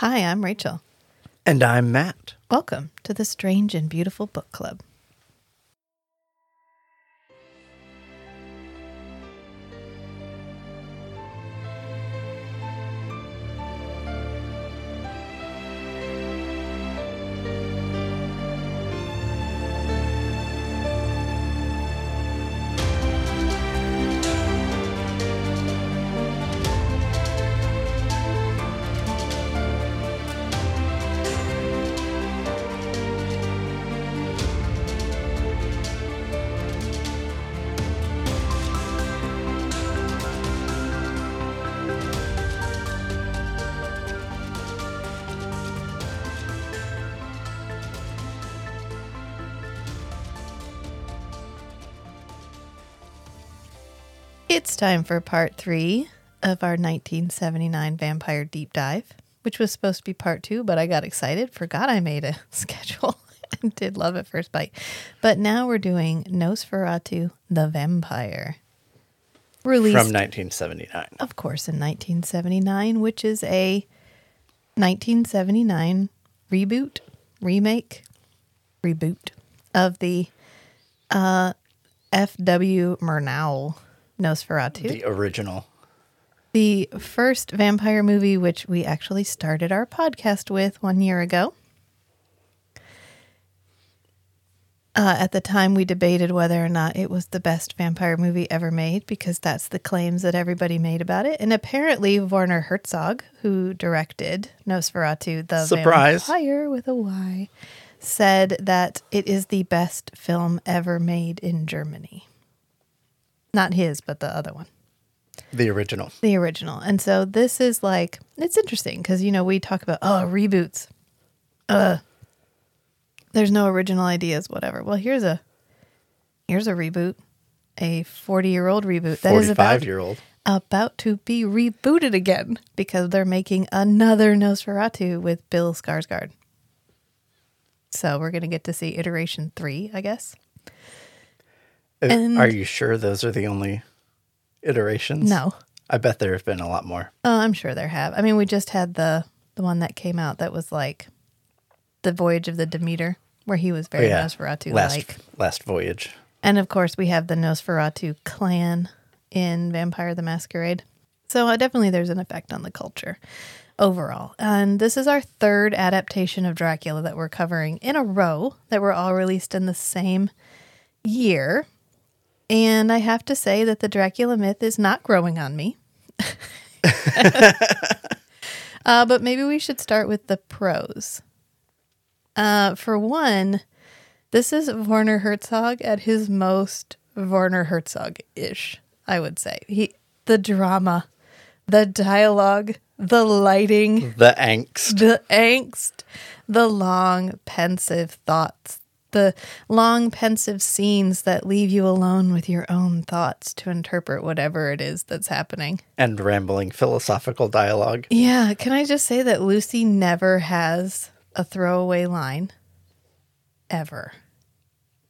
Hi, I'm Rachel. And I'm Matt. Welcome to the Strange and Beautiful Book Club. Time for part three of our 1979 Vampire Deep Dive, which was supposed to be part two, but I got excited, forgot I made a schedule, and did love at first bite. But now we're doing Nosferatu the Vampire. Released, From 1979. of course, in 1979, which is a 1979 reboot, remake, reboot of the uh, F.W. Murnau Nosferatu. The original. the first vampire movie, which we actually started our podcast with one year ago. Uh, at the time, we debated whether or not it was the best vampire movie ever made because that's the claims that everybody made about it. And apparently, Werner Herzog, who directed Nosferatu, the Surprise. vampire with a Y, said that it is the best film ever made in Germany. Not his, but the other one The original. the original. And so this is like it's interesting because you know we talk about oh reboots. Uh there's no original ideas, whatever. Well, here's a here's a reboot, a 40-year-old reboot that is 45 about year old. about to be rebooted again because they're making another Nosferatu with Bill Skarsgård. So we're going to get to see iteration 3, I guess. And- Are you sure those are the only iterations? No. I bet there have been a lot more. Oh, I'm sure there have. I mean, we just had the the one that came out that was like the Voyage of the Demeter, where he was very Nosferatu last like. last voyage. And of course, we have the Nosferatu clan in Vampire the Masquerade. So uh, definitely there's an effect on the culture overall. And this is our third adaptation of Dracula that we're covering in a row that were all released in the same year. And I have to say that the Dracula myth is not growing on me. uh, but maybe we should start with the pros. Uh, for one, this is Werner Herzog at his most Werner Herzog ish, I would say. He the drama, the dialogue, the lighting, The angst. the angst, the long pensive thoughts, the long pensive scenes that leave you alone with your own thoughts to interpret whatever it is that's happening. and rambling philosophical dialogue. Yeah, can I just say that Lucy never has a throwaway line ever.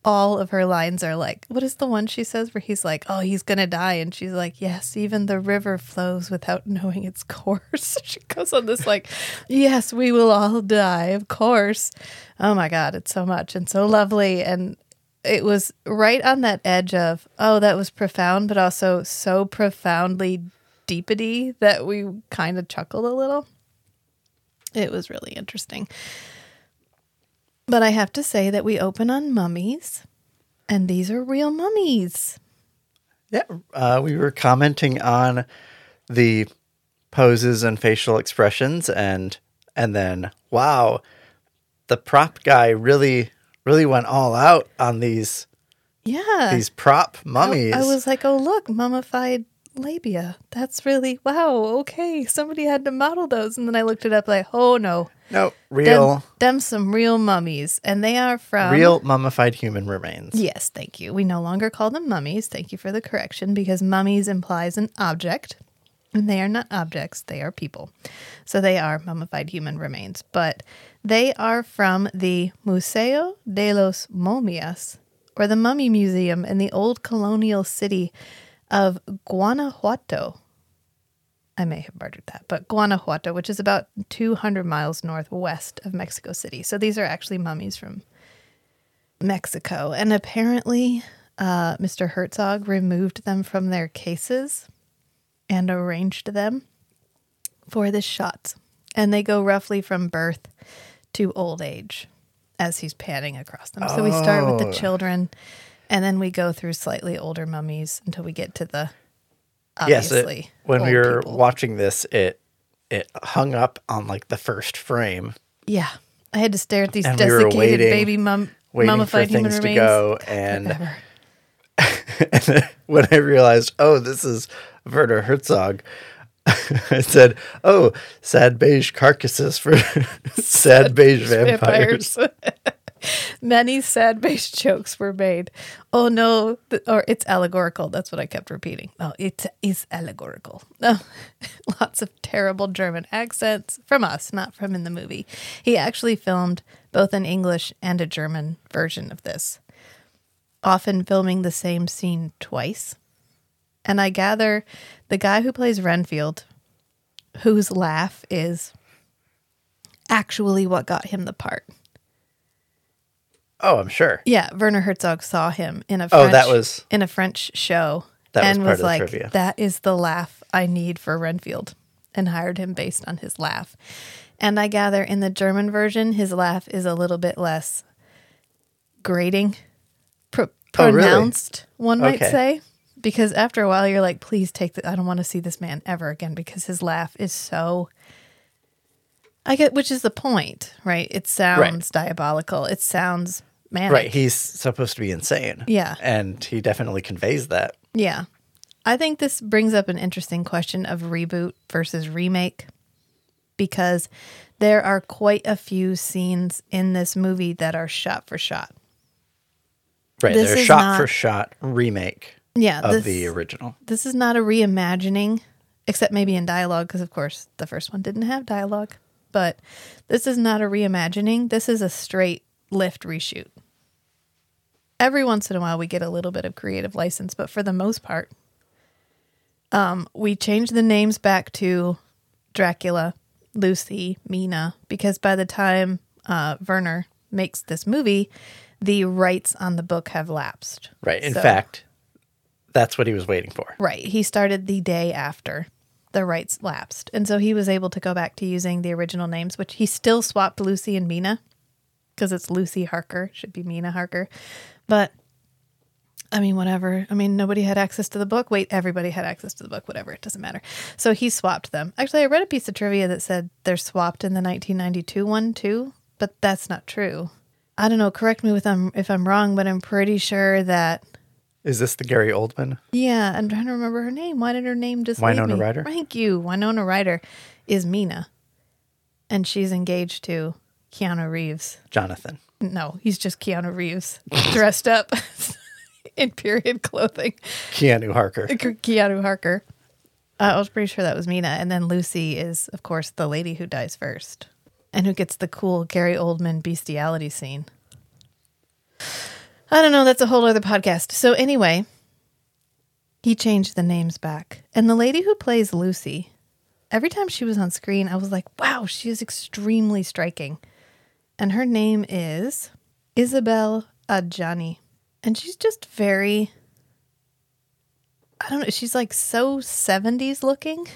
All of her lines are like, what is the one she says where he's like, oh, he's going to die? And she's like, yes, even the river flows without knowing its course. she goes on this, like, yes, we will all die, of course. Oh my God, it's so much and so lovely. And it was right on that edge of, oh, that was profound, but also so profoundly deepity that we kind of chuckled a little. It was really interesting. But I have to say that we open on mummies, and these are real mummies. Yeah. Uh, we were commenting on the poses and facial expressions and and then wow, the prop guy really really went all out on these Yeah. these prop I- mummies. I, was like, oh, look, mummified labia. That's really, wow, okay. Somebody had to model those. And then I looked it up, like, oh no. No Them, real them some real mummies. And they are from. real mummified human remains. Yes, thank you. We no longer call them mummies. Thank you for the correction because mummies implies an object. And they are not objects, they are people. So they are mummified human remains. But they are from the Museo de los Momias, or the Mummy Museum in the old colonial city of Guanajuato. I may have murdered that, but Guanajuato, which is about 200 miles northwest of Mexico City. So these are actually mummies from Mexico. And apparently, uh, Mr. Herzog removed them from their cases and arranged them for the shots. And they go roughly from birth to old age as he's panning across them. So we start with the Oh. children and then we go through slightly older mummies until we get to the yes, it- when we were people. watching this, it it hung up on like the first frame, Yeah. I had to stare at these And we desiccated waiting- baby mum mummified human remains. go, and and then when I realized, oh, this is Werner Herzog, I said, oh, sad beige carcasses for sad beige vampires. Many sad based jokes were made. Oh no, th- or it's allegorical. That's what I kept repeating. Oh, it is allegorical. No, oh, lots of terrible German accents from us, not from in the movie. He actually filmed both an English and a German version of this, often filming the same scene twice. And I gather the guy who plays Renfield, whose laugh is actually what got him the part. Oh, I'm sure. Yeah, Werner Herzog saw him in a Oh, French, that was- in a French show That was and was the like, trivia. "That is the laugh I need for Renfield," and hired him based on his laugh. And I gather in the German version, his laugh is a little bit less grating, pro- Oh, really? pronounced. One might Okay. say, because after a while, you're like, "Please take the. I don't want to see this man ever again," because his laugh is so. I get, which is the point, right? It sounds diabolical. It sounds manic. Right. He's supposed to be insane. Yeah. And he definitely conveys that. Yeah. I think this brings up an interesting question of reboot versus remake because there are quite a few scenes in this movie that are shot for shot. Right. This They're shot not- for shot remake Yeah, of this, the original. this is not a reimagining, except maybe in dialogue, because of course the first one didn't have dialogue. But this is not a reimagining. This is a straight lift reshoot. Every once in a while, we get a little bit of creative license, but for the most part, um, we change the names back to Dracula, Lucy, Mina, because by the time uh, Werner makes this movie, the rights on the book have lapsed. Right. In So- fact, that's what he was waiting for. Right. He started the day after the rights lapsed. And so he was able to go back to using the original names, which he still swapped Lucy and Mina because it's Lucy Harker, should be Mina Harker. But I mean, whatever. I mean, nobody had access to the book. Wait, everybody had access to the book. Whatever. It doesn't matter. So he swapped them. Actually, I read a piece of trivia that said they're swapped in the 1992 one too, but that's not true. I don't know. Correct me if I'm um, if I'm wrong, but I'm pretty sure that Is this the Gary Oldman? yeah, I'm trying to remember her name. Why did her name just Winona me? Ryder? Thank you. Winona Ryder is Mina, and she's engaged to Keanu Reeves. Jonathan. No, he's just Keanu Reeves dressed up in period clothing. Keanu Harker. Keanu Harker. Uh, I was pretty sure that was Mina, and then Lucy is, of course, the lady who dies first, and who gets the cool Gary Oldman bestiality scene. I don't know. That's a whole other podcast. So anyway, he changed the names back, and the lady who plays Lucy, every time she was on screen, I was like, "Wow, she is extremely striking," and her name is Isabelle Adjani, and she's just very I don't know. She's like so 70s looking,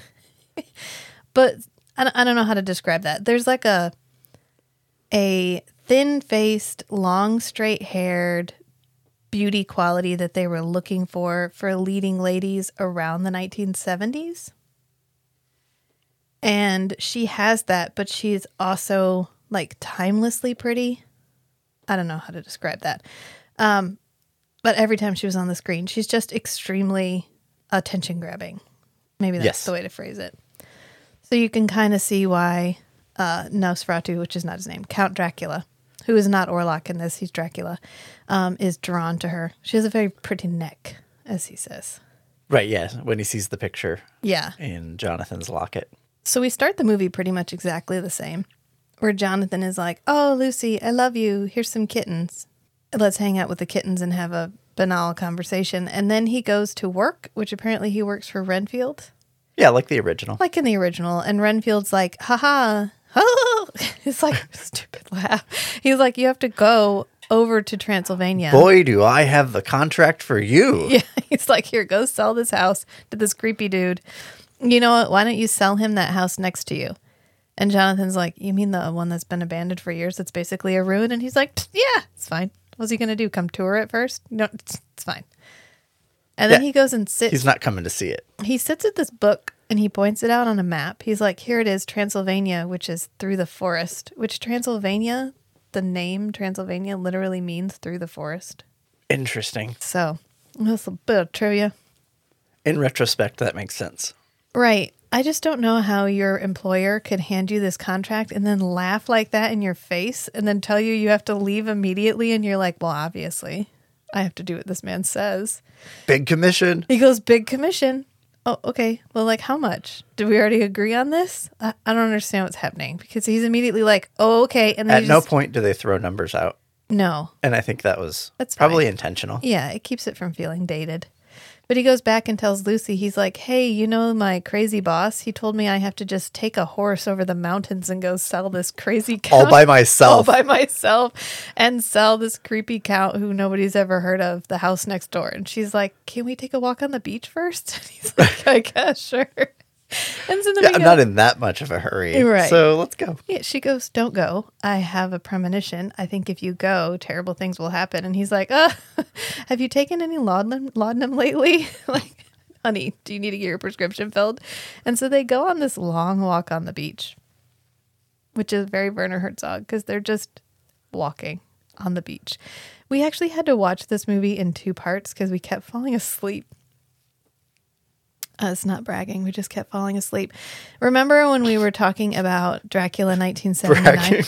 but I don't, know how to describe that. There's like a a thin faced, long, straight haired beauty quality that they were looking for for leading ladies around the 1970s. And she has that, but she's also like timelessly pretty. I don't know how to describe that. Um, but every time she was on the screen, she's just extremely attention grabbing. Maybe that's Yes. the way to phrase it. So you can kind of see why uh, Nosferatu, which is not his name, Count Dracula, who is not Orlok in this, he's Dracula, um, is drawn to her. She has a very pretty neck, as he says. Right. Yeah. When he sees the picture Yeah. in Jonathan's locket. So we start the movie pretty much exactly the same, where Jonathan is like, Oh, Lucy, I love you. Here's some kittens. Let's hang out with the kittens and have a banal conversation. And then he goes to work, which apparently he works for Renfield. Yeah, like the original. like in the original. And Renfield's like, haha, oh. it's like stupid laugh. He's like, you have to go over to Transylvania. Boy, do I have the contract for you. Yeah, he's like, here, go sell this house to this creepy dude. You know what? Why don't you sell him that house next to you? And Jonathan's like, you mean the one that's been abandoned for years? It's basically a ruin. And he's like, yeah, it's fine. What's he gonna do? Come tour it first? No, it's, it's fine. And then Yeah. he goes and sits. He's not coming to see it. he sits at this book and he points it out on a map. He's like, here it is, Transylvania, which is through the forest. Which Transylvania, the name Transylvania literally means through the forest. Interesting. So that's a bit of trivia. In retrospect, that makes sense. Right. I just don't know how your employer could hand you this contract and then laugh like that in your face and then tell you you have to leave immediately. And you're like, well, obviously, I have to do what this man says. Big commission. He goes, big commission. Oh, okay. Well, like, how much? Did we already agree on this? I, I don't understand what's happening because he's immediately like, oh, okay. And then At no just, point do they throw numbers out. no. And I think that was That's probably fine. intentional. Yeah, it keeps it from feeling dated. But he goes back and tells Lucy, he's like, hey, you know, my crazy boss, he told me I have to just take a horse over the mountains and go sell this crazy count. All by myself. All by myself and sell this creepy count who nobody's ever heard of, the house next door. And she's like, can we take a walk on the beach first? And he's like, I guess, sure. And so yeah, I'm go- not in that much of a hurry. Right. So let's go. yeah, she goes, "Don't go. I have a premonition. I think if you go, terrible things will happen." And he's like, "Uh, have you taken any laudanum, laudanum lately? like, honey, do you need to get your prescription filled?" And so they go on this long walk on the beach, which is very Werner Herzog because they're just walking on the beach. We actually had to watch this movie in two parts because we kept falling asleep. It's not bragging. We just kept falling asleep. Remember when we were talking about Dracula 1979?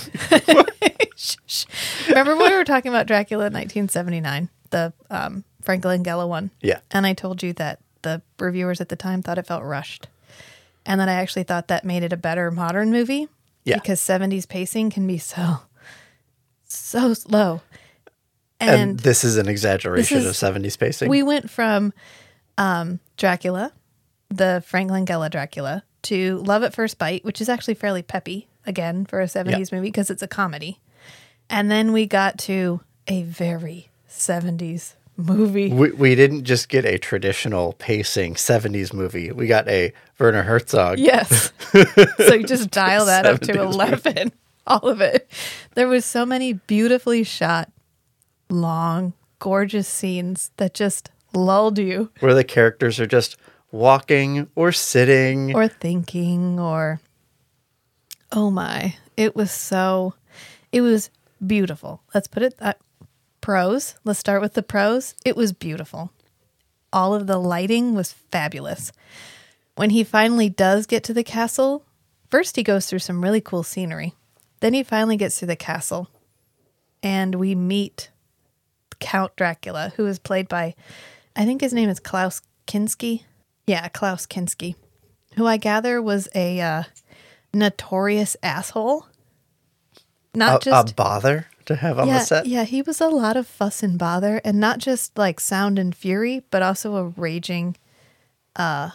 Shh, shh. Remember when we were talking about Dracula 1979, the um, Frank Langella one? Yeah. And I told you that the reviewers at the time thought it felt rushed. And that I actually thought that made it a better modern movie. Yeah. Because 70s pacing can be so, so slow. And, And, this is an exaggeration is- of 70s pacing. we went from um, Dracula, the Frank Langella Dracula, to Love at First Bite, which is actually fairly peppy again for a 70s movie because it's a comedy. And then we got to a very 70s movie. we, we didn't just get a traditional pacing 70s movie. We got a Werner Herzog. Yes. so you just dial that up to 70s 11, all of it. There was so many beautifully shot, long, gorgeous scenes that just lulled you Where the characters are just walking or sitting. or thinking or oh my it was so it was beautiful. Let's put it that pros let's start with the pros it was beautiful. All of the lighting was fabulous. When he finally does get to the castle first he goes through some really cool scenery. Then he finally gets to the castle and we meet count dracula who is played by i think his name is klaus kinski yeah klaus kinski who I gather was a uh, notorious asshole. Not a, just a bother to have on yeah, the set. yeah, he was a lot of fuss and bother, and not just like sound and fury, but also a raging. uh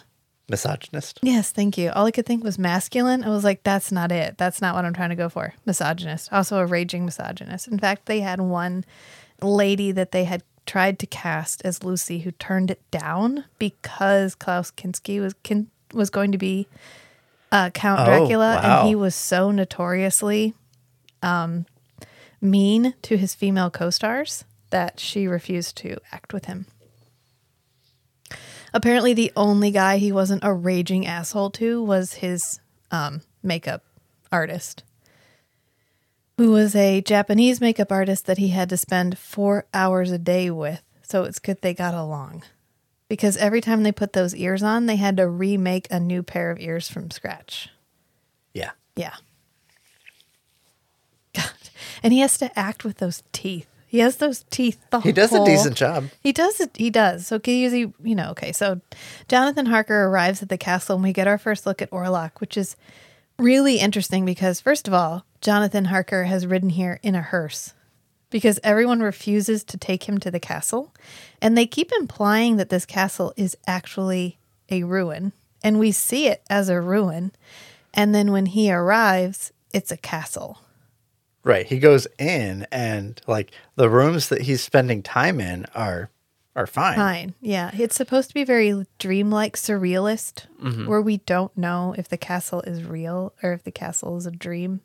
Misogynist. Yes, thank you. All I could think was masculine. I was like, that's not it. That's not what I'm trying to go for. Misogynist. Also a raging misogynist. In fact, they had one lady that they had tried to cast as Lucy who turned it down because Klaus Kinski was kin- was going to be uh, Count Oh, Dracula, wow. and he was so notoriously um, mean to his female co-stars that she refused to act with him. Apparently, the only guy he wasn't a raging asshole to was his um, makeup artist, who was a Japanese makeup artist that he had to spend four hours a day with. So it's good they got along. Because every time they put those ears on, they had to remake a new pair of ears from scratch. Yeah. Yeah. God. And he has to act with those teeth. He has those teeth He does whole- a decent job. he does it. He does. So he, you know, okay. So Jonathan Harker arrives at the castle, and we get our first look at Orlok, which is really interesting because, first of all, Jonathan Harker has ridden here in a hearse because everyone refuses to take him to the castle, and they keep implying that this castle is actually a ruin. And we see it as a ruin. And then when he arrives, it's a castle. Right. He goes in and like the rooms that he's spending time in are are fine. Fine. Yeah. It's supposed to be very dreamlike, surrealist, Mm-hmm. where we don't know if the castle is real or if the castle is a dream.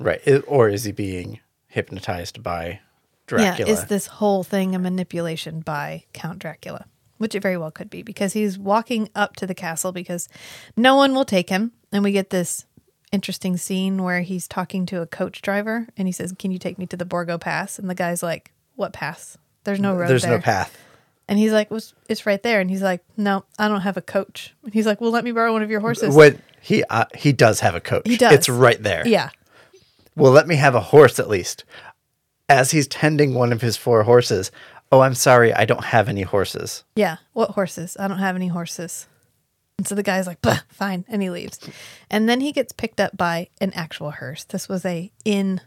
Right. It- or is he being hypnotized by Dracula? Yeah. Is this whole thing a manipulation by Count Dracula? Which it very well could be because he's walking up to the castle because no one will take him. And we get this interesting scene where he's talking to a coach driver and he says, Can you take me to the Borgo Pass? And the guy's like, What pass? There's no road There's there. no path. And he's like, well, it's right there. And he's like, no, I don't have a coach. And he's like, well, let me borrow one of your horses. What he uh, he does have a coach. He does. It's right there. Yeah. Well, let me have a horse at least. As he's tending one of his four horses. Oh, I'm sorry, I don't have any horses. Yeah. What horses? I don't have any horses. And so the guy's like, fine. And he leaves. And then he gets picked up by an actual hearse. This was a in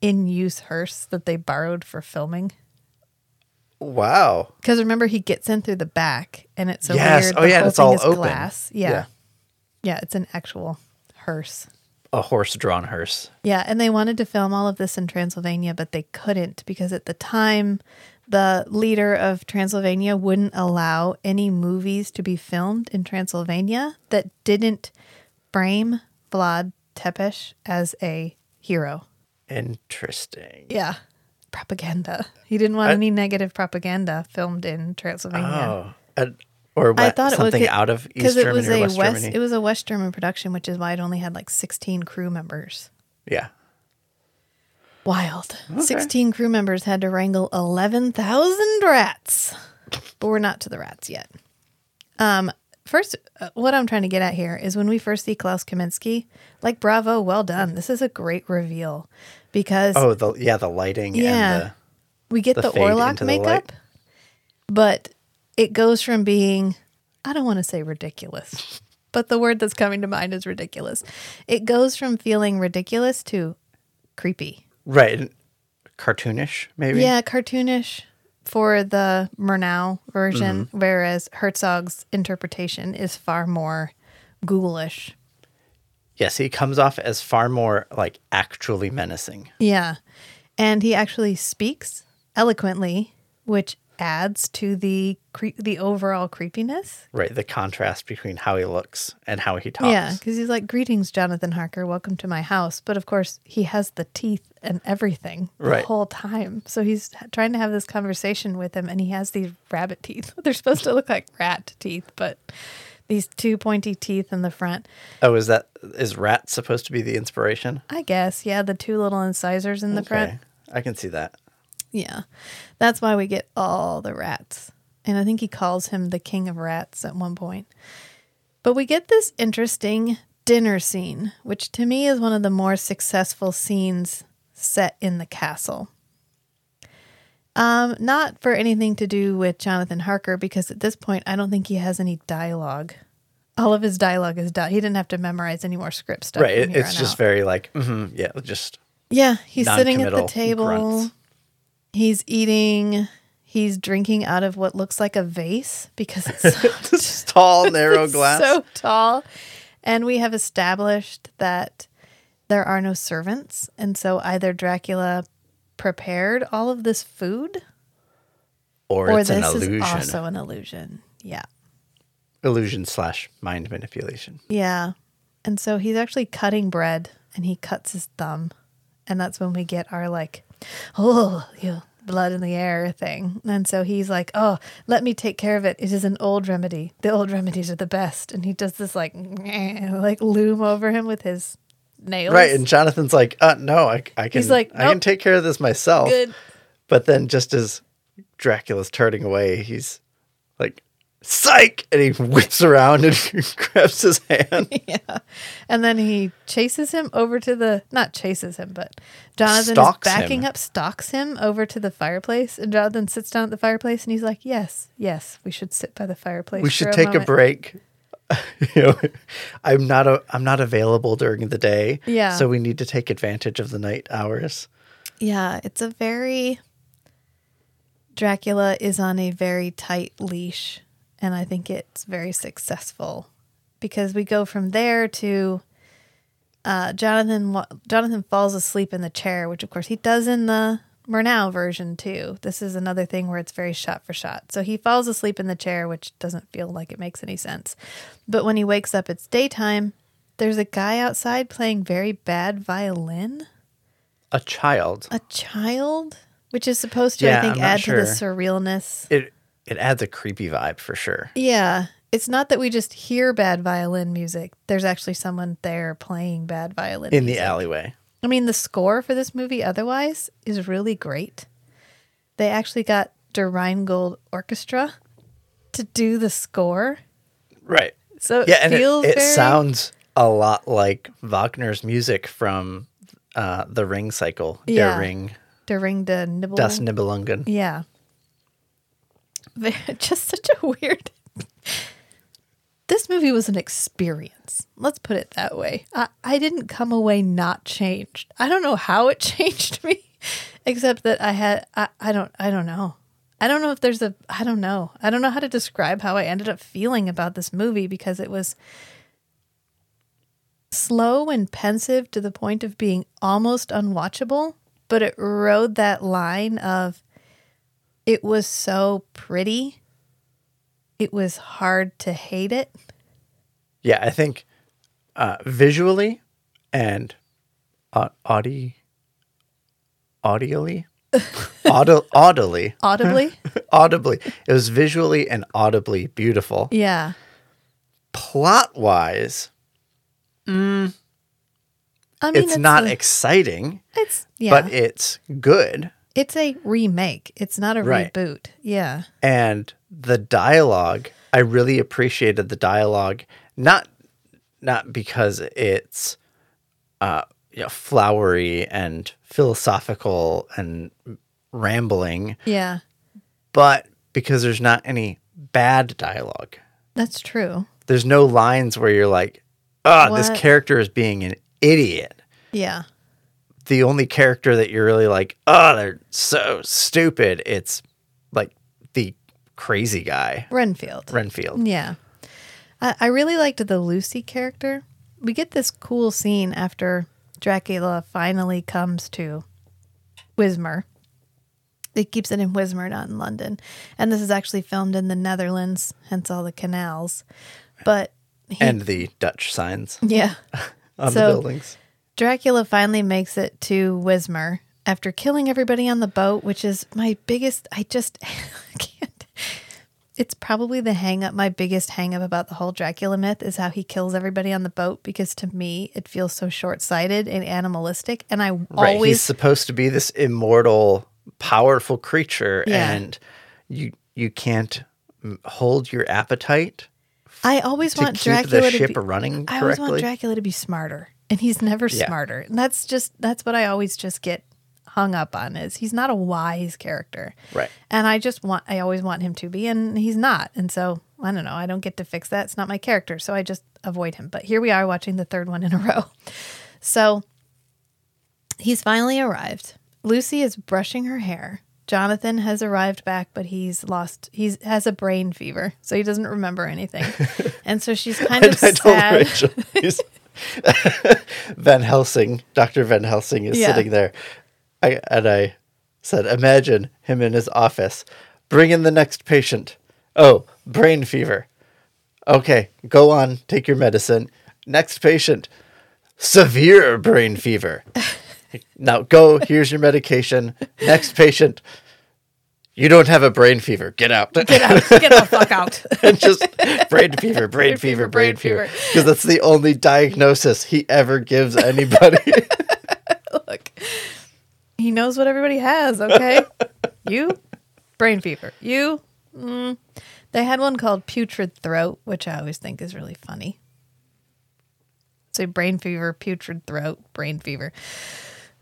in use hearse that they borrowed for filming. Wow. Because remember, he gets in through the back and it's a Yes. weird. Oh, the yeah, it's all open. Glass. Yeah. Yeah. yeah. It's an actual hearse. A horse-drawn hearse. Yeah, and they wanted to film all of this in Transylvania, but they couldn't because at the time, the leader of Transylvania wouldn't allow any movies to be filmed in Transylvania that didn't frame Vlad Tepes as a hero. Interesting. Yeah, propaganda. He didn't want I- any negative propaganda filmed in Transylvania. Oh. And- or what, I thought it was something out of East because it Germany was or a West West. Germany. It was a West German production, which is why it only had like sixteen crew members. yeah. Wild. 16 crew members had to wrangle 11,000 rats. But we're not to the rats yet. Um, first, uh, what I'm trying to get at here is when we first see Klaus Kaminsky, like, bravo, well done. This is a great reveal because Oh, the yeah, the lighting Yeah. and the we get the the, the makeup, but it goes from being, I don't want to say ridiculous, but the word that's coming to mind is ridiculous. It goes from feeling ridiculous to creepy. right cartoonish maybe. Yeah, cartoonish for the Murnau version, Mm-hmm. whereas Herzog's interpretation is far more ghoulish. Yes, he comes off as far more like actually menacing. Yeah. And he actually speaks eloquently, which adds to the cre- the overall creepiness. Right, the contrast between how he looks and how he talks. Yeah, because he's like, "Greetings, Jonathan Harker. Welcome to my house." But of course, he has the teeth and everything the Right. whole time. So he's trying to have this conversation with him, and he has these rabbit teeth. They're supposed to look like rat teeth, but these two pointy teeth in the front. Oh, is that is rat supposed to be the inspiration? I guess, yeah, the two little incisors in the front. I can see that. Yeah, that's why we get all the rats. And I think he calls him the king of rats at one point. But we get this interesting dinner scene, which to me is one of the more successful scenes set in the castle. Um, not for anything to do with Jonathan Harker, because at this point I don't think he has any dialogue. All of his dialogue is done. He didn't have to memorize any more script stuff. right, it- it's just out. very like, mhm, yeah, just Yeah, he's sitting at the table. grunts. He's eating. He's drinking out of what looks like a vase because it's so, this tall, narrow glass. so tall. And we have established that there are no servants. And so either Dracula prepared all of this food or, or it's an this is also an illusion. Yeah. illusion slash mind manipulation. Yeah. And so he's actually cutting bread and he cuts his thumb. And that's when we get our like, oh, you know, blood in the air thing. And so he's like, oh, let me take care of it. It is an old remedy. The old remedies are the best. And he does this like, like loom over him with his nails. Right, and Jonathan's like, uh, no, I, I can, He's like, I can take care of this myself. Good. But then, just as Dracula's turning away, he's like, "Psych!" and he whips around and grabs his hand. yeah And then he chases him over to the not chases him, but Jonathan Stalks is backing him. up, stalks him over to the fireplace, and Jonathan sits down at the fireplace and he's like, Yes, yes, we should sit by the fireplace. we should take a break. you know, I'm not a, I'm not available during the day. Yeah. So we need to take advantage of the night hours. Yeah, it's a very Dracula is on a very tight leash, and I think it's very successful because we go from there to uh, Jonathan. Jonathan falls asleep in the chair, which of course he does in the Murnau version too. This is another thing where it's very shot for shot. So he falls asleep in the chair, which doesn't feel like it makes any sense. But when he wakes up, it's daytime. There's a guy outside playing very bad violin. A child. A child, which is supposed to, I Yeah, think, I'm not add to the surrealness. It it adds a creepy vibe for sure. Yeah. It's not that we just hear bad violin music. There's actually someone there playing bad violin In the alleyway. I mean, the score for this movie otherwise is really great. They actually got Der Rheingold Orchestra to do the score. Right. So it Yeah, and it, feels it very, sounds a lot like Wagner's music from uh, the Ring cycle. Yeah. Der Ring, Der Ring de Nibel. Das Nibelungen. Yeah. Just such a weird. This movie was an experience. Let's put it that way. I, I didn't come away not changed. I don't know how it changed me, except that I had I, I don't I don't know. I don't know if there's a I don't know. I don't know how to describe how I ended up feeling about this movie because it was slow and pensive to the point of being almost unwatchable, but it rode that line of it was so pretty. It was hard to hate it. Yeah, I think uh, visually and uh, audi audially Audi- audibly Audibly? audibly it was visually and audibly beautiful yeah. plot wise I mean, it's, not a- exciting it's yeah. but it's good it's a remake. It's not a Right. reboot. Yeah. and the dialogue i really appreciated the dialogue not not because it's uh you know, flowery and philosophical and rambling Yeah. but because there's not any bad dialogue That's true. there's no lines where you're like oh this character is being an idiot Yeah. The only character that you're really like, oh, they're so stupid. It's like the crazy guy, Renfield. Renfield. Yeah. I, I really liked the Lucy character. We get this cool scene after Dracula finally comes to Wismar. It keeps it in Wismar, not in London. And this is actually filmed in the Netherlands, hence all the canals. But he, And the Dutch signs yeah. on So- the buildings. Dracula finally makes it to Wismar after killing everybody on the boat, which is my biggest. I just can't. It's probably the hang up. My biggest hang up about the whole Dracula myth is how he kills everybody on the boat because to me it feels so short sighted and animalistic. And I Right. He's supposed to be this immortal, powerful creature, Yeah. and you you can't hold your appetite I always want Dracula the to ship be, running I always want. Dracula to be smarter, and he's never Yeah. smarter. And that's just that's what I always just get hung up on is he's not a wise character. Right. And I just want I always want him to be and he's not. And so, I don't know, I don't get to fix that. It's not my character, so I just avoid him. But here we are watching the third one in a row. So, he's finally arrived. Lucy is brushing her hair. Jonathan has arrived back, but he's lost. He's has a brain fever, so he doesn't remember anything, and so she's kind of I told sad. Van Helsing, Dr. Van Helsing is Yeah. sitting there. I, and I said, imagine him in his office. Bring in the next patient. Oh, brain fever. Okay, go on, take your medicine. Next patient, severe brain fever. now go, here's your medication. Next patient, you don't have a brain fever. Get out. Get out! Get the fuck out! and just brain fever, brain fever, brain fever. Because that's the only diagnosis he ever gives anybody. Look, he knows what everybody has. Okay, you, brain fever. You, mm. they had one called putrid throat, which I always think is really funny. So brain fever, putrid throat, brain fever.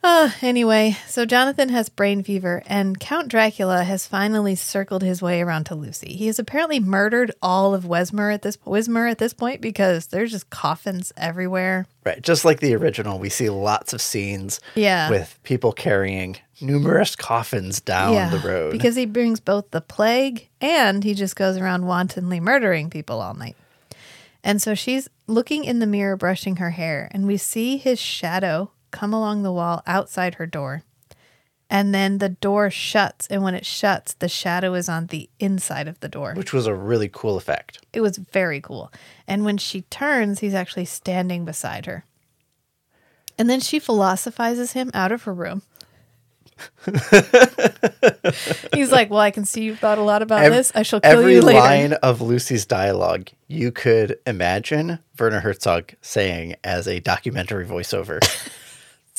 Uh, anyway, so Jonathan has brain fever, and Count Dracula has finally circled his way around to Lucy. He has apparently murdered all of Wesmer at this Wismar at this point because there's just coffins everywhere. right. Just like the original, we see lots of scenes Yeah. with people carrying numerous coffins down the road. Because he brings both the plague and he just goes around wantonly murdering people all night. And so she's looking in the mirror, brushing her hair, and we see his shadow come along the wall outside her door. And then the door shuts. And when it shuts, the shadow is on the inside of the door. which was a really cool effect. It was very cool. And when she turns, he's actually standing beside her. And then she philosophizes him out of her room. he's like, Well, I can see you've thought a lot about this. I shall kill Every you later. line of Lucy's dialogue you could imagine Werner Herzog saying as a documentary voiceover.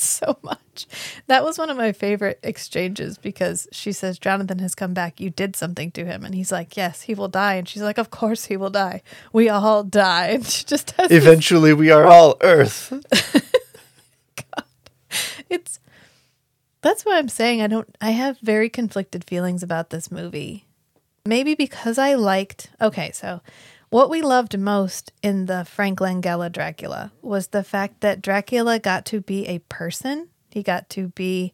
so much. That was one of my favorite exchanges because she says, Jonathan has come back. You did something to him. And he's like, Yes, he will die. And she's like, Of course he will die. We all die. And she just has Eventually, we are all Earth. it's that's why I'm saying I don't I have very conflicted feelings about this movie. Maybe because I liked okay, so what we loved most in the Frank Langella Dracula was the fact that Dracula got to be a person. He got to be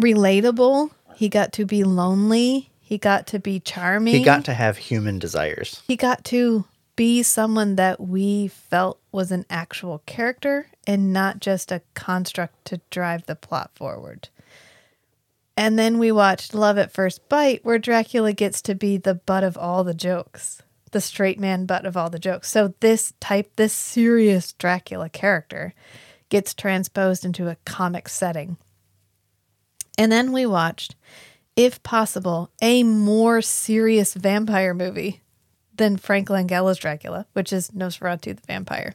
relatable. He got to be lonely. He got to be charming. He got to have human desires. he got to be someone that we felt was an actual character and not just a construct to drive the plot forward. And then we watched Love at First Bite, where Dracula gets to be the butt of all the jokes, the straight man butt of all the jokes. So, this type, this serious Dracula character gets transposed into a comic setting. And then we watched, if possible, a more serious vampire movie than Frank Langella's Dracula, which is Nosferatu the vampire.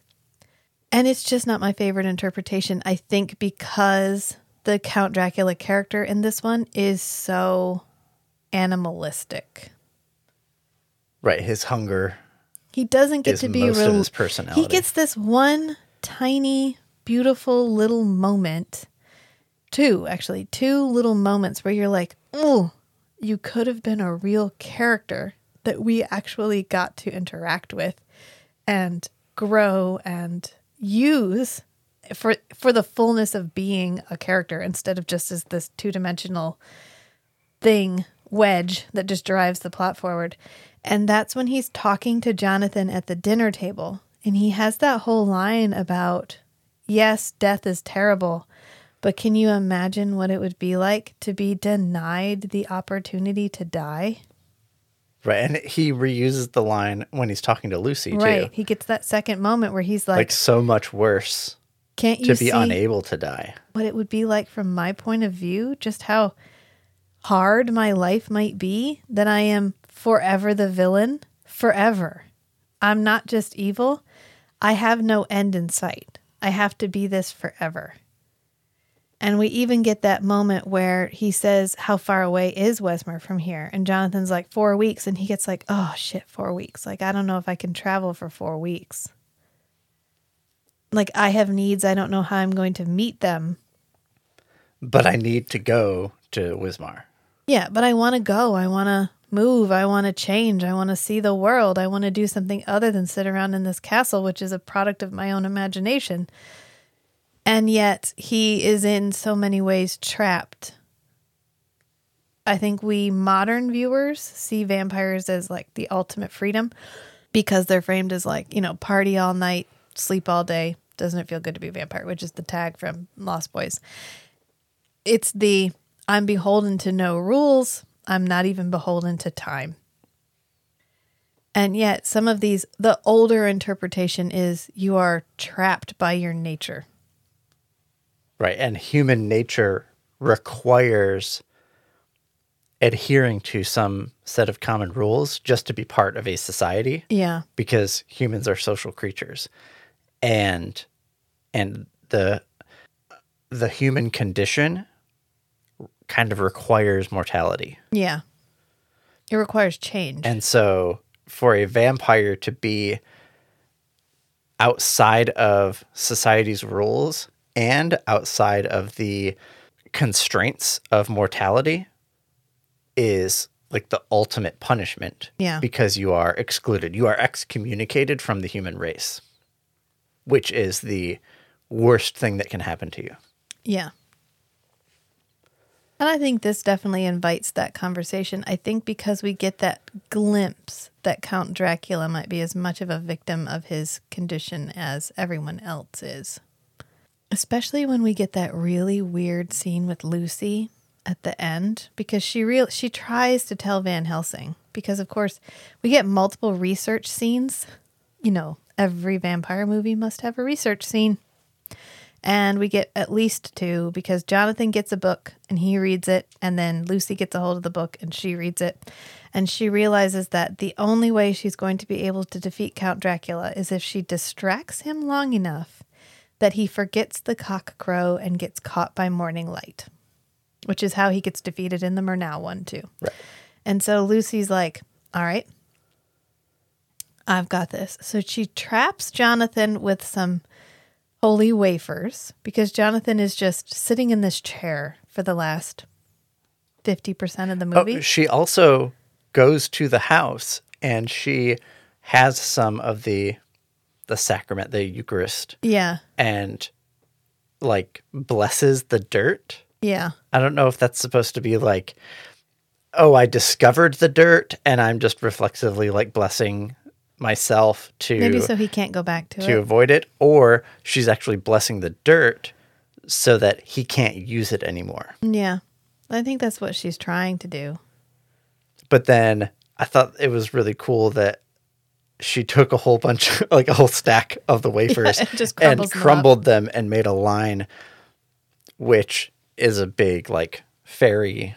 And it's just not my favorite interpretation. I think because the Count Dracula character in this one is so animalistic. Right, his hunger. He doesn't get to be most of real. his personality. He gets this one tiny, beautiful little moment. Two, actually, two little moments where you're like, oh, you could have been a real character that we actually got to interact with and grow and use for for the fullness of being a character instead of just as this two-dimensional thing wedge that just drives the plot forward. And that's when he's talking to Jonathan at the dinner table. And he has that whole line about, yes, death is terrible, but can you imagine what it would be like to be denied the opportunity to die? Right, and he reuses the line when he's talking to Lucy Right. too. He gets that second moment where he's like, Like so much worse can't you to see be unable to die. what it would be like from my point of view? Just how hard my life might be that I am forever the villain? Forever. I'm not just evil. I have no end in sight. I have to be this forever. And we even get that moment where he says, How far away is Wesmer from here? And Jonathan's like, Four weeks. And he gets like, Oh shit, four weeks. Like, I don't know if I can travel for four weeks. Like, I have needs. I don't know how I'm going to meet them. But I need to go to Wismar. Yeah, but I want to go. I want to move. I want to change. I want to see the world. I want to do something other than sit around in this castle, which is a product of my own imagination. And yet, he is in so many ways trapped. I think we modern viewers see vampires as like the ultimate freedom because they're framed as like, you know, party all night, sleep all day. Doesn't it feel good to be a vampire? Which is the tag from Lost Boys. It's the I'm beholden to no rules. I'm not even beholden to time. And yet, some of these, the older interpretation is you are trapped by your nature. Right, and human nature requires adhering to some set of common rules just to be part of a society Yeah. because humans are social creatures. And and the the human condition kind of requires mortality. Yeah. It requires change. And so for a vampire to be outside of society's rules and outside of the constraints of mortality is like the ultimate punishment. Yeah. Because you are excluded. You are excommunicated from the human race, which is the worst thing that can happen to you. yeah. And I think this definitely invites that conversation. I think because we get that glimpse that Count Dracula might be as much of a victim of his condition as everyone else is. Especially when we get that really weird scene with Lucy at the end because she real she tries to tell Van Helsing because of course we get multiple research scenes. You know, every vampire movie must have a research scene. And we get at least two because Jonathan gets a book and he reads it, and then Lucy gets a hold of the book and she reads it. And she realizes that the only way she's going to be able to defeat Count Dracula is if she distracts him long enough that he forgets the cock crow and gets caught by morning light, which is how he gets defeated in the Murnau one, too. Right. And so Lucy's like, All right, I've got this. So she traps Jonathan with some holy wafers because Jonathan is just sitting in this chair for the last 50% of the oh, movie. Oh, she also goes to the house and she has some of the the sacrament, the Eucharist, yeah. and like blesses the dirt. Yeah. I don't know if that's supposed to be like, oh, I discovered the dirt and I'm just reflexively like blessing myself to Maybe so he can't go back to, it to it. avoid it, or she's actually blessing the dirt so that he can't use it anymore. Yeah. I think that's what she's trying to do. But then I thought it was really cool that she took a whole bunch, like a whole stack of the wafers and just and them up. crumbled them and made a line, which is a big like fairy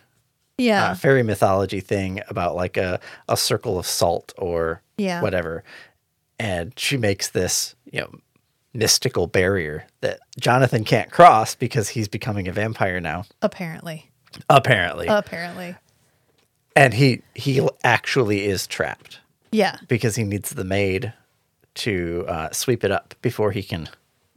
Yeah. uh, fairy mythology thing about like a, a circle of salt or Yeah. whatever. And she makes this, you know, mystical barrier that Jonathan can't cross because he's becoming a vampire now, apparently. apparently. Apparently. and he he actually is trapped Yeah. because he needs the maid to uh, sweep it up before he can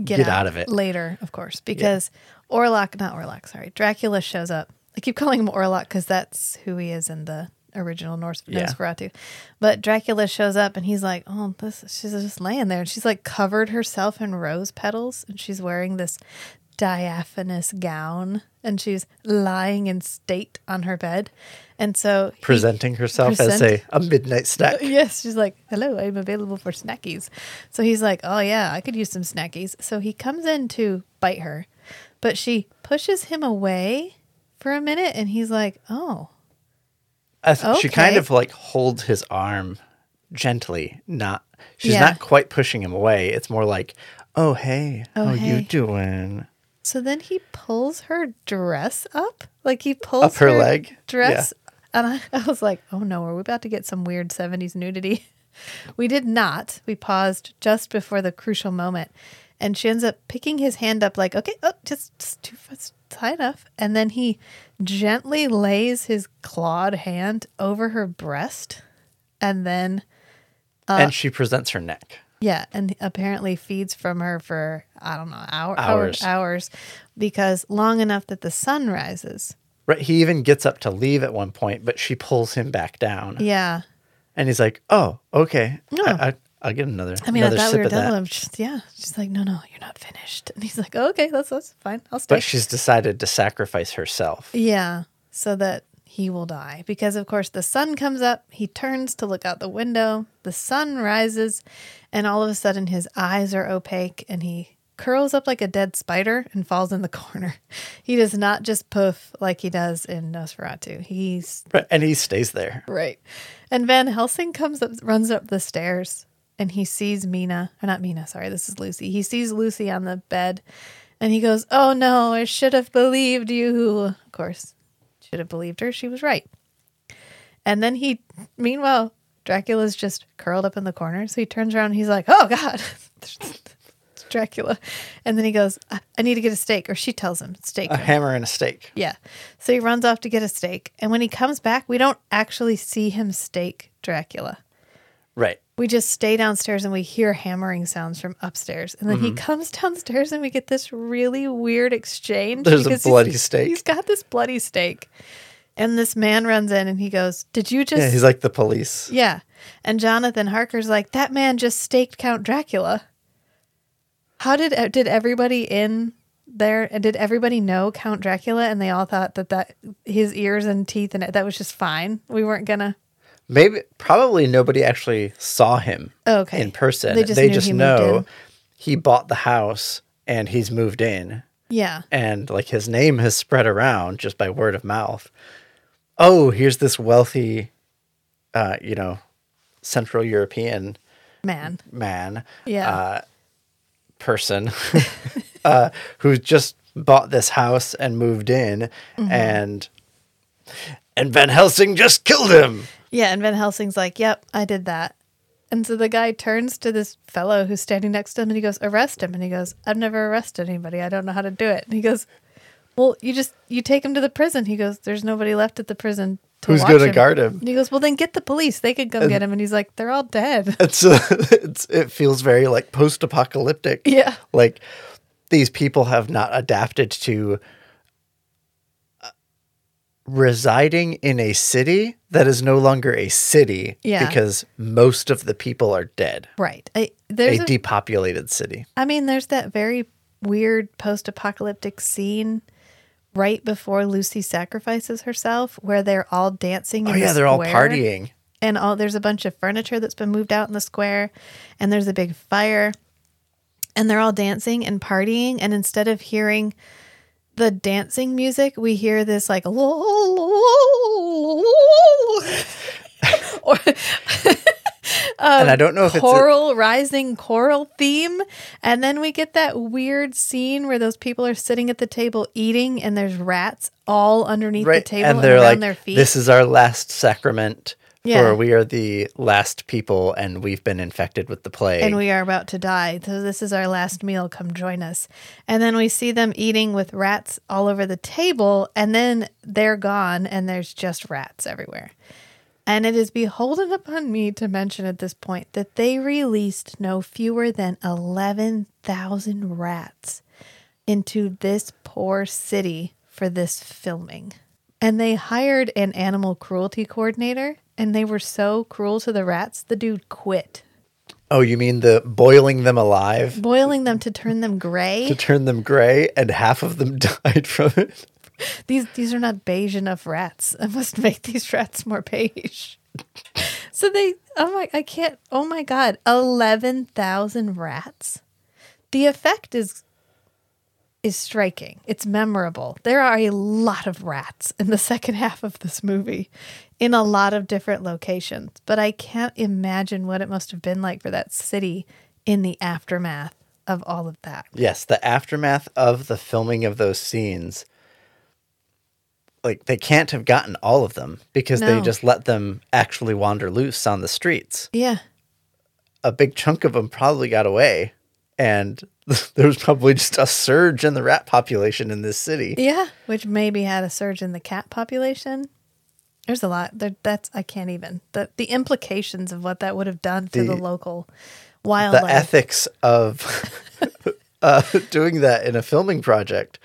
get, out. of it. later, of course, because Orlok, not Orlok, sorry, Dracula shows up. I keep calling him Orlok because that's who he is in the original Norse Yeah. Nosferatu. But Dracula shows up and he's like, "Oh, this." She's just laying there, and she's like covered herself in rose petals, and she's wearing this diaphanous gown, and she's lying in state on her bed, and so he- Presenting herself as a, a midnight snack. Yes, she's like, "Hello, I'm available for snackies." So he's like, "Oh yeah, I could use some snackies." So he comes in to bite her, but she pushes him away for a minute, and he's like, "Oh, th- She kind of like holds his arm gently, not she's Yeah. not quite pushing him away. It's more like, "Oh, hey, Oh, how you doing?" So then he pulls her dress up, like he pulls Up her leg? dress, and I, I was like, "Oh no, are we about to get some weird '70s nudity?" We did not. We paused just before the crucial moment, and she ends up picking his hand up, like, "Okay, oh, just, just too fast, high enough," and then he gently lays his clawed hand over her breast, and then Uh, and she presents her neck. yeah, and apparently feeds from her for I don't know hour, Hours. hours hours because long enough that the sun rises. Right. He even gets up to leave at one point, but she pulls him back down. Yeah, And he's like, "Oh, okay. No. I, I, I'll get another. I mean I thought we were done. I'm just, yeah, she's like, no, no, you're not finished, and he's like, okay, that's that's fine, I'll stay. But she's decided to sacrifice herself. yeah, so that he will die because of course the sun comes up. He turns to look out the window. The sun rises, and all of a sudden his eyes are opaque, and he curls up like a dead spider and falls in the corner. He does not just poof like he does in Nosferatu. He's And he stays there. right. And Van Helsing comes up, runs up the stairs, and he sees Mina, or not Mina, sorry, this is Lucy. He sees Lucy on the bed, and he goes, "Oh no, I should have believed you." Of course, should have believed her. She was right. And then he, meanwhile, Dracula's just curled up in the corner. So he turns around and he's like, oh God, it's Dracula. And then he goes, I I need to get a stake. Or she tells him, stake. A hammer and a stake. Yeah. So he runs off to get a stake. And when he comes back, we don't actually see him stake Dracula. Right. We just stay downstairs and we hear hammering sounds from upstairs. And then Mm-hmm. he comes downstairs and we get this really weird exchange. There's a because he's- bloody stake. He's got this bloody stake. And this man runs in and he goes, Did you just. Yeah, he's like the police. Yeah. And Jonathan Harker's like, That man just staked Count Dracula. How did did everybody in there? And did everybody know Count Dracula and they all thought that that his ears and teeth and that was just fine? We weren't gonna. Maybe probably nobody actually saw him Oh, okay. in person. They They just just, knew he know he bought the house and he's moved in. Yeah. And like his name has spread around just by word of mouth. Oh, here's this wealthy uh, you know, Central European Man. man Yeah. uh, person uh, who just bought this house and moved in Mm-hmm. and and Van Helsing just killed him. Yeah, and Van Helsing's like, "Yep, I did that." And so the guy turns to this fellow who's standing next to him and he goes, "Arrest him." And he goes, "I've never arrested anybody. I don't know how to do it." And he goes, "Well, you just you take him to the prison." He goes, "There's nobody left at the prison to Who's gonna guard him? And he goes, "Well, then get the police. They could come get him." And he's like, "They're all dead." It's, uh, it's it feels very like post-apocalyptic. Yeah. Like these people have not adapted to residing in a city that is no longer a city Yeah. because most of the people are dead. right. I, a a, depopulated city. I mean, there's that very weird post-apocalyptic scene right before Lucy sacrifices herself, where they're all dancing. Oh, in Oh yeah, the they're all partying. and all there's a bunch of furniture that's been moved out in the square and there's a big fire and they're all dancing and partying and instead of hearing the dancing music we hear this like or um, and I don't know if it's a, rising choral theme and then we get that weird scene where those people are sitting at the table eating and there's rats all underneath right, the table and and, they're around like, their feet "This is our last sacrament." Yeah. For we are the last people, and we've been infected with the plague. and we are about to die. So this is our last meal. Come join us. And then we see them eating with rats all over the table, and then they're gone, and there's just rats everywhere. And it is beholden upon me to mention at this point that they released no fewer than 11,000 rats into this poor city for this filming. And they hired an animal cruelty coordinator, and they were so cruel to the rats, the dude quit oh, you mean the boiling them alive boiling them to turn them gray. to turn them gray, and half of them died from it? These these are not beige enough rats. I must make these rats more beige. So they oh my I can't oh my god, eleven thousand rats. The effect is is striking. It's memorable. There are a lot of rats in the second half of this movie in a lot of different locations. But I can't imagine what it must have been like for that city in the aftermath of all of that. Yes, the aftermath of the filming of those scenes. Like they can't have gotten all of them because they just let them actually wander loose on the streets. Yeah. A big chunk of them probably got away, and there was probably just a surge in the rat population in this city. Yeah, which maybe had a surge in the cat population. There's a lot. There, that's I can't even the the implications of what that would have done to the, The- local The wildlife. ethics of uh, doing that in a filming project.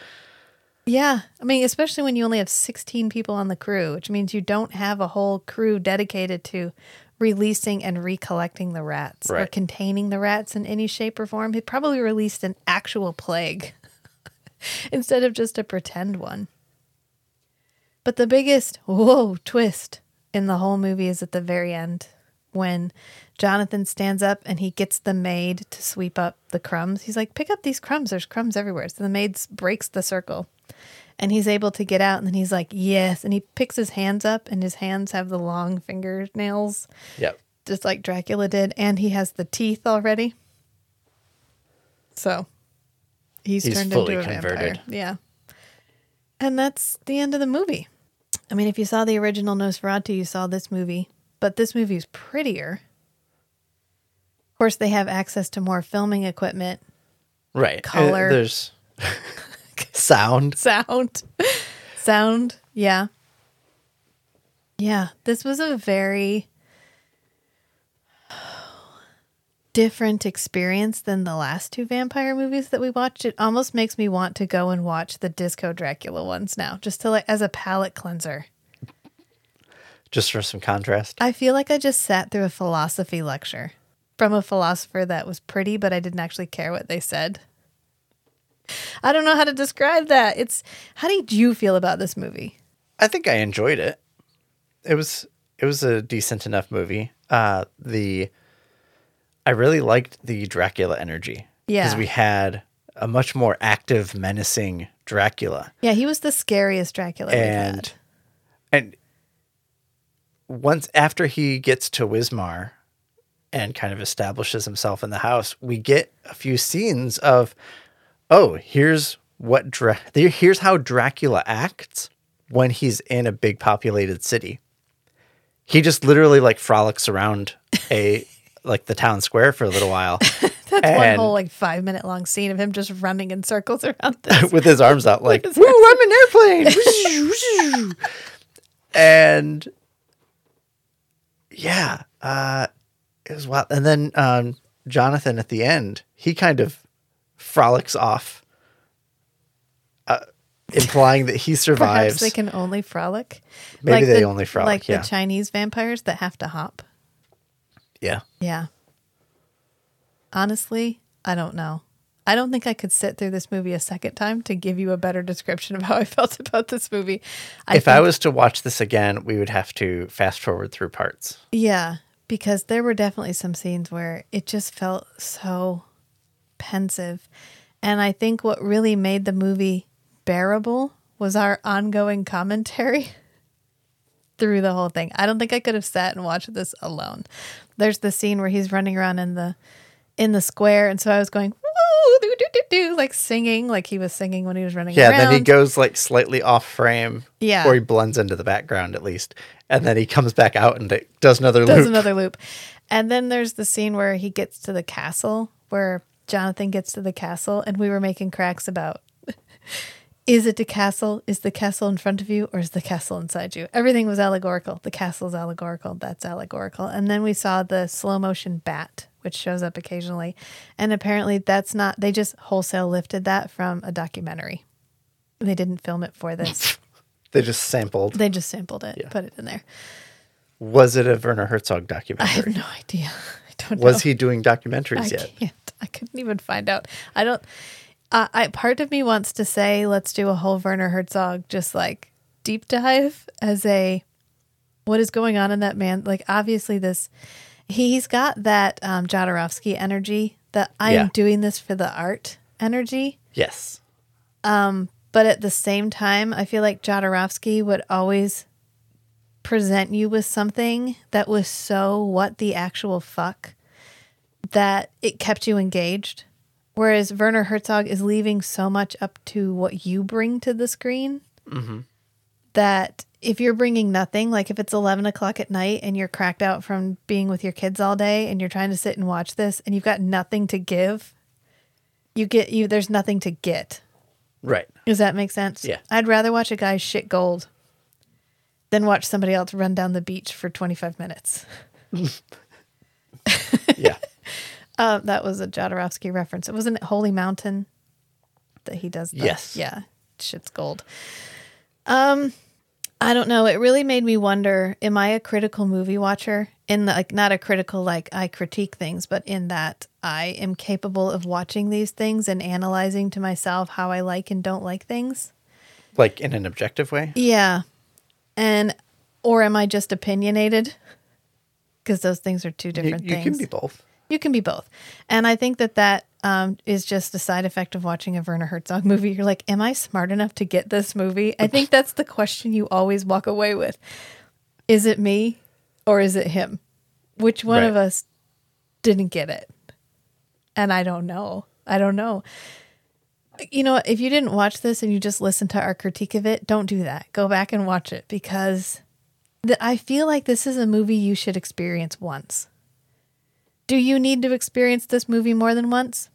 yeah, I mean, especially when you only have 16 people on the crew, which means you don't have a whole crew dedicated to releasing and recollecting the rats or containing the rats in any shape or form. He probably released an actual plague instead of just a pretend one. But the biggest whoa twist in the whole movie is at the very end when Jonathan stands up and he gets the maid to sweep up the crumbs. He's like, "Pick up these crumbs. There's crumbs everywhere." So the maid breaks the circle, and he's able to get out. And then he's like, "Yes!" And he picks his hands up, and his hands have the long fingernails, Yep. just like Dracula did, and he has the teeth already. So he's, He's turned into a converted. vampire. Yeah. And that's the end of the movie. I mean, if you saw the original Nosferatu, you saw this movie, but this movie is prettier. Of course, they have access to more filming equipment, Right. Uh, Color. there's sound. sound, sound. Yeah. Yeah. This was a very different experience than the last two vampire movies that we watched. It almost makes me want to go and watch the Disco Dracula ones now, just to like as a palate cleanser. Just for some contrast. I feel like I just sat through a philosophy lecture from a philosopher that was pretty, but I didn't actually care what they said. I don't know how to describe that. It's how did you feel about this movie? I think I enjoyed it. It was it was a decent enough movie. Uh the I really liked the Dracula energy. Yeah. Because we had a much more active, menacing Dracula. Yeah, he was the scariest Dracula we've and had. and once after he gets to Wismar and kind of establishes himself in the house, we get a few scenes of, oh, here's what Dra- here's how Dracula acts when he's in a big populated city. He just literally like frolics around a like the town square for a little while That's one whole like five minute long scene of him just running in circles around this. with his arms out like, "Woo, I'm an airplane." and yeah, uh, it was wild. And then um, Jonathan at the end, he kind of frolics off, uh, implying that he survives. Perhaps they can only frolic. Maybe they the- only frolic, Like yeah. the Chinese vampires that have to hop. yeah, Yeah. Honestly, I don't know. I don't think I could sit through this movie a second time to give you a better description of how I felt about this movie. I if I was to watch this again, we would have to fast forward through parts. Yeah, because there were definitely some scenes where it just felt so pensive. And I think what really made the movie bearable was our ongoing commentary through the whole thing. I don't think I could have sat and watched this alone. There's the scene where he's running around in the in the square and so I was going woo doo, doo, doo, doo, like singing like he was singing when he was running Yeah, around. then he goes like slightly off frame. Yeah. Or he blends into the background at least. And then he comes back out and it does another does loop. another loop. And then there's the scene where he gets to the castle, where Jonathan gets to the castle, and we were making cracks about is it the castle? Is the castle in front of you, or is the castle inside you? Everything was allegorical. The castle's allegorical. That's allegorical. And then we saw the slow motion bat, which shows up occasionally. And apparently, that's not, they just wholesale lifted that from a documentary. They didn't film it for this. They just sampled. they just sampled it, Yeah. put it in there. Was it a Werner Herzog documentary? I have no idea. I don't know. Was he doing documentaries I yet? can't. I couldn't even find out. I don't. Uh, I part of me wants to say let's do a whole Werner Herzog just like deep dive as a what is going on in that man. Like obviously this, he's got that um, Jodorowsky energy that I'm Yeah. doing this for the art energy. Yes. But at the same time, I feel like Jodorowsky would always present you with something that was so what the actual fuck that it kept you engaged. Whereas Werner Herzog is leaving so much up to what you bring to the screen mm-hmm. that if you're bringing nothing, like if it's 11 o'clock at night and you're cracked out from being with your kids all day and you're trying to sit and watch this and you've got nothing to give, you get you, there's nothing to get. Right. Does that make sense? Yeah. I'd rather watch a guy shit gold than watch somebody else run down the beach for 25 minutes. Yeah. Uh, that was a Jodorowsky reference. It wasn't Holy Mountain that he does. The, Yes. Yeah. Shit's gold. Um, I don't know. It really made me wonder: Am I a critical movie watcher? In the, like, not a critical like I critique things, but in that I am capable of watching these things and analyzing to myself how I like and don't like things. like in an objective way. Yeah. And or am I just opinionated? Because those things are two You, different you things. can be both. You can be both. And I think that that um, is just a side effect of watching a Werner Herzog movie. You're like, am I smart enough to get this movie? I think that's the question you always walk away with. Is it me or is it him? Which one of us didn't get it? And I don't know. I don't know. You know, if you didn't watch this and you just listened to our critique of it, don't do that. Go back and watch it because th- I feel like this is a movie you should experience once. Do you need to experience this movie more than once?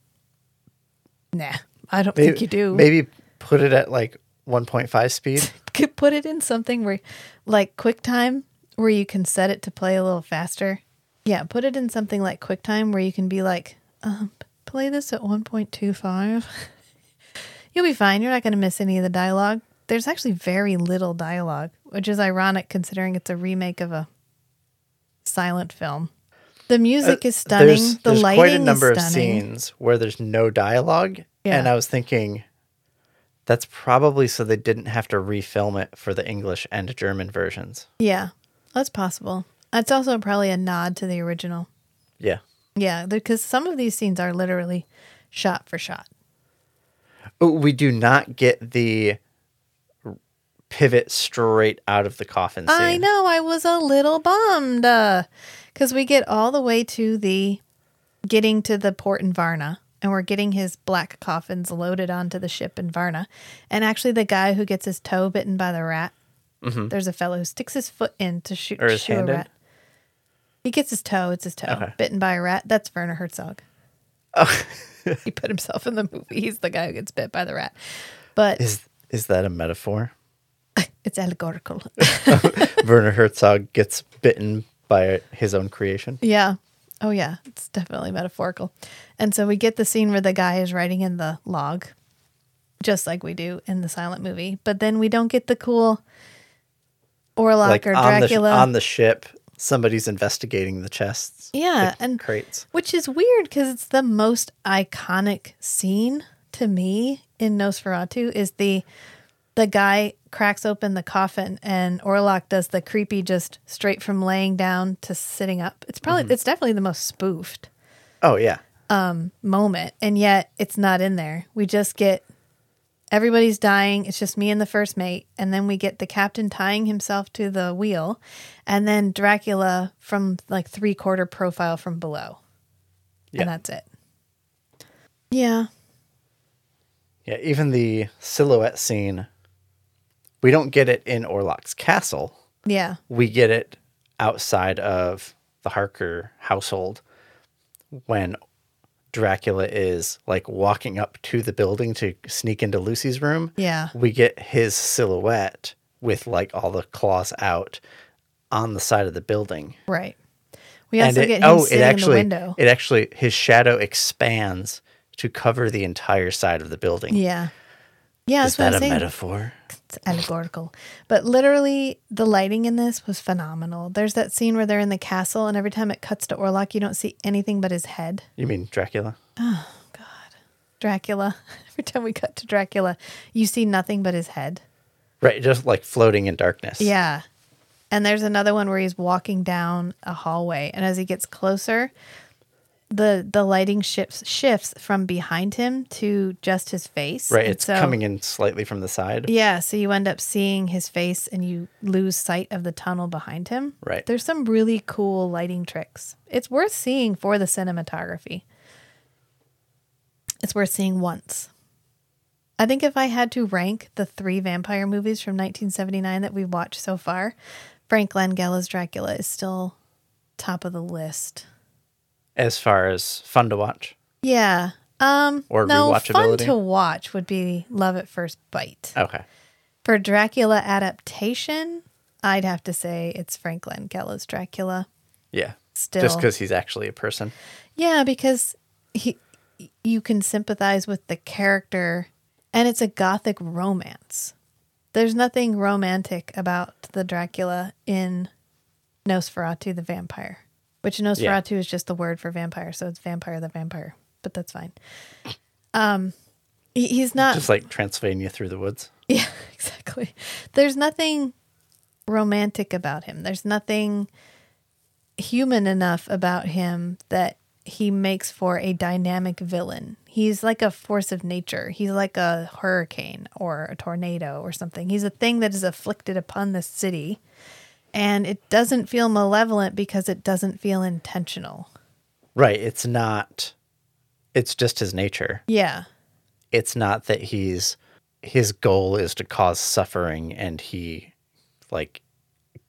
Nah, I don't Maybe, think you do. Maybe put it at like 1.5 speed. Could put it in something where, like QuickTime, where you can set it to play a little faster. Yeah, put it in something like QuickTime where you can be like, um, play this at 1.25. You'll be fine. You're not going to miss any of the dialogue. There's actually very little dialogue, which is ironic considering it's a remake of a silent film. The music is stunning. Uh, There's, the there's lighting quite a number of scenes where there's no dialogue Yeah. And I was thinking that's probably so they didn't have to refilm it for the English and German versions. Yeah, that's possible. That's also probably a nod to the original. Yeah. Yeah, because some of these scenes are literally shot for shot. Oh, we do not get the pivot straight out of the coffin scene. I know. I was a little bummed because we get all the way to the getting to the port in Varna, and we're getting his black coffins loaded onto the ship in Varna. And actually, the guy who gets his toe bitten by the rat, there's a fellow who sticks his foot in to shoot, Mm-hmm. Or his shoo a rat. He gets his toe. It's his toe Okay. bitten by a rat. That's Werner Herzog. he put himself in the movie. He's the guy who gets bit by the rat. But Is is that a metaphor? it's allegorical. Werner Herzog gets bitten by his own creation. Yeah. Oh, yeah. It's definitely metaphorical. And so we get the scene where the guy is writing in the log, just like we do in the silent movie. But then we don't get the cool Orlok like or on the Dracula. on the ship, somebody's investigating the chests. yeah. the And crates. which is weird because it's the most iconic scene to me in Nosferatu is the the guy cracks open the coffin and Orlok does the creepy just straight from laying down to sitting up. It's probably it's definitely the most spoofed. Oh yeah. Um moment and yet it's not in there we just get everybody's dying it's just me and the first mate and then we get the captain tying himself to the wheel and then dracula from like three quarter profile from below Yeah. and that's it yeah Yeah, even the silhouette scene, we don't get it in Orlok's castle. yeah We get it outside of the Harker household when Dracula is like walking up to the building to sneak into Lucy's room. Yeah. We get his silhouette with like all the claws out on the side of the building. right we also it, get him oh, sitting in the window it actually his shadow expands to cover the entire side of the building. yeah yeah Is that's what that a saying metaphor? it's allegorical. But literally, the lighting in this was phenomenal. There's that scene where they're in the castle, and every time it cuts to Orlok, you don't see anything but his head. You mean Dracula? Oh God, Dracula. Every time we cut to Dracula, you see nothing but his head. Right, just like floating in darkness. Yeah. And there's another one where he's walking down a hallway, and as he gets closer, the the lighting shifts shifts from behind him to just his face. Right, And it's so- coming in slightly from the side. Yeah, so you end up seeing his face and you lose sight of the tunnel behind him. Right. There's some really cool lighting tricks. It's worth seeing for the cinematography. It's worth seeing once. I think if I had to rank the three vampire movies from 1979 that we've watched so far, Frank Langella's Dracula is still top of the list. As far as fun to watch. Yeah. Um Or no, fun rewatchability? to watch would be Love at First Bite. Okay. For Dracula adaptation, I'd have to say it's Frank Langella's Dracula. Yeah. Still. Just because he's actually a person. Yeah, because he you can sympathize with the character and it's a gothic romance. There's nothing romantic about the Dracula in Nosferatu the vampire, which Nosferatu is just the word for vampire, so it's vampire the vampire, but that's fine. Um he- he's not Just like Transylvania through the woods. Yeah, exactly. There's nothing romantic about him. There's nothing human enough about him that he makes for a dynamic villain. He's like a force of nature. He's like a hurricane or a tornado or something. He's a thing that is afflicted upon the city. And it doesn't feel malevolent because it doesn't feel intentional. Right. It's not, it's just his nature. Yeah. It's not that he's, his goal is to cause suffering and he like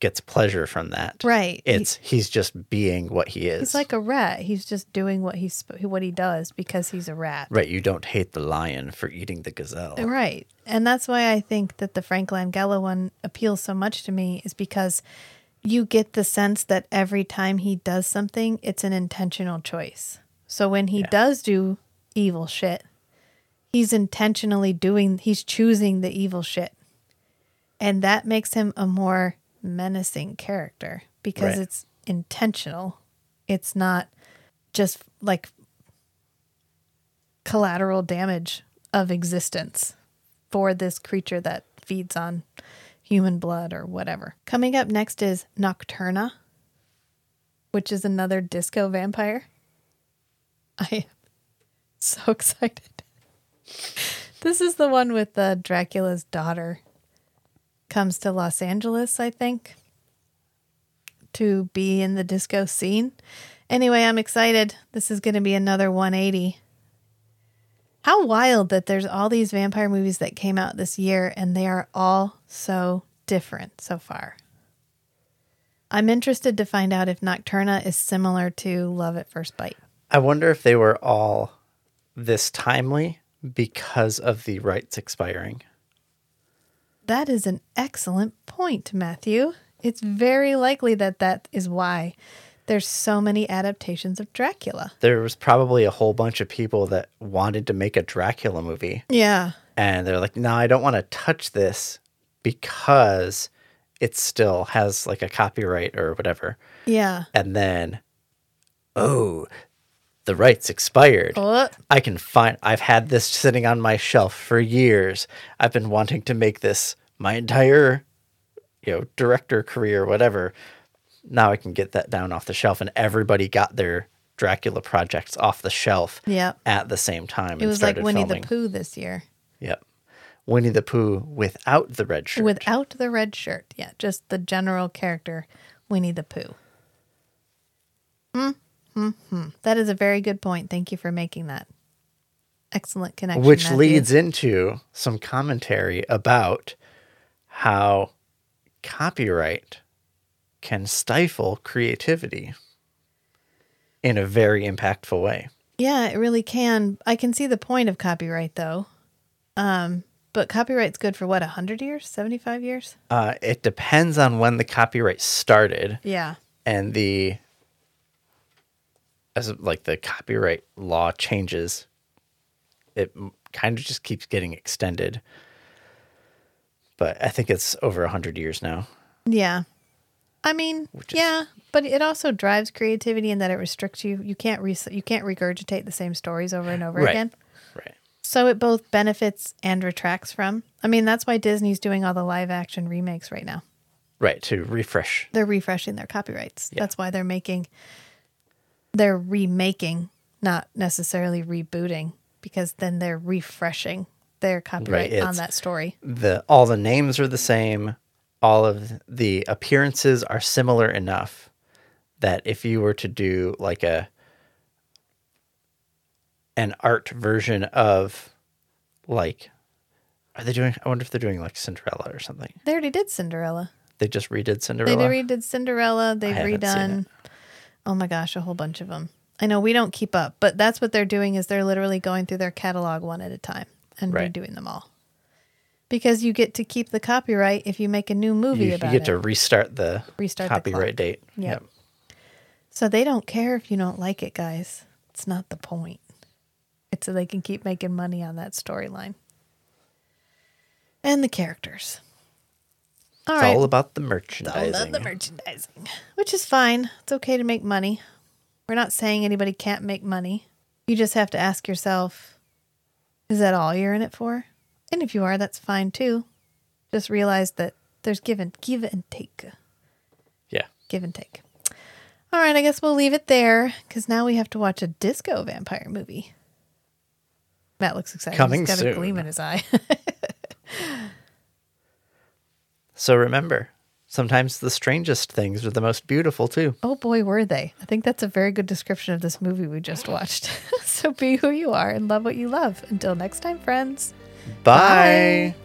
gets pleasure from that. Right. It's, he's just being what he is. He's like a rat. He's just doing what he's what he does because he's a rat. right. You don't hate the lion for eating the gazelle. Right. And that's why I think that the Frank Langella one appeals so much to me is because you get the sense that every time he does something, it's an intentional choice. So when he Yeah. does do evil shit, he's intentionally doing, he's choosing the evil shit. And that makes him a more menacing character because Right. it's intentional. It's not just like collateral damage of existence for this creature that feeds on human blood or whatever. Coming up next is Nocturna, which is another disco vampire. I am so excited. This is the one with the Dracula's daughter comes to Los Angeles, I think, to be in the disco scene. Anyway, I'm excited. This is going to be another 180. How wild that there's all these vampire movies that came out this year and they are all so different so far. I'm interested to find out if Nocturna is similar to Love at First Bite. I wonder if they were all this timely because of the rights expiring. That is an excellent point, Matthew. It's very likely that that is why there's so many adaptations of Dracula. There was probably a whole bunch of people that wanted to make a Dracula movie, Yeah. and they're like, "No, I don't want to touch this because it still has like a copyright or whatever." Yeah. And then, oh, the rights expired. Oh, I can find I've had this sitting on my shelf for years. I've been wanting to make this my entire you know, director career whatever. Now I can get that down off the shelf and everybody got their Dracula projects off the shelf Yep. at the same time. it was like Winnie the Pooh this year Yep. Winnie the Pooh without the red shirt. without the red shirt. Yeah, just the general character, Winnie the Pooh. Hmm? Mm-hmm. That is a very good point. Thank you for making that. Excellent connection. which Matthew. leads into some commentary about how copyright can stifle creativity in a very impactful way. Yeah, it really can. I can see the point of copyright though. Um, but copyright's good for what, 100 years? 75 years? Uh, it depends on when the copyright started Yeah. and the as like the copyright law changes it kind of just keeps getting extended but i think it's over a 100 years now Yeah. I mean, is- yeah, but it also drives creativity in that it restricts you. You can't re- you can't regurgitate the same stories over and over Right. again. right So it both benefits and retracts from. I mean, that's why Disney's doing all the live action remakes right now. right to refresh They're refreshing their copyrights. Yeah. That's why they're making they're remaking, not necessarily rebooting, because then they're refreshing their copyright on that story. the all the names are the same all of the appearances are similar enough that if you were to do like a an art version of like are they doing i wonder if they're doing like cinderella or something They already did Cinderella. they just redid Cinderella. They redid Cinderella. They've redone. Oh my gosh, a whole bunch of them. I know we don't keep up, but that's what they're doing is they're literally going through their catalog one at a time and Right. redoing them all. Because you get to keep the copyright if you make a new movie you, about it. you get it. to restart the Restart copyright clock. date Yep. So they don't care if you don't like it, guys. It's not the point. It's so they can keep making money on that storyline. And the characters. All it's right. all about the merchandising. all merchandising about the merchandising, which is fine. It's okay to make money. We're not saying anybody can't make money. You just have to ask yourself, is that all you're in it for? And if you are, that's fine too. Just realize that there's give and give and take, yeah give and take. All right, I guess we'll leave it there because now we have to watch a disco vampire movie. Matt looks excited. Coming He's got a gleam in his eye. so remember sometimes the strangest things are the most beautiful too Oh boy, were they. I think that's a very good description of this movie we just watched. so be who you are and love what you love. Until next time, friends. bye. Bye.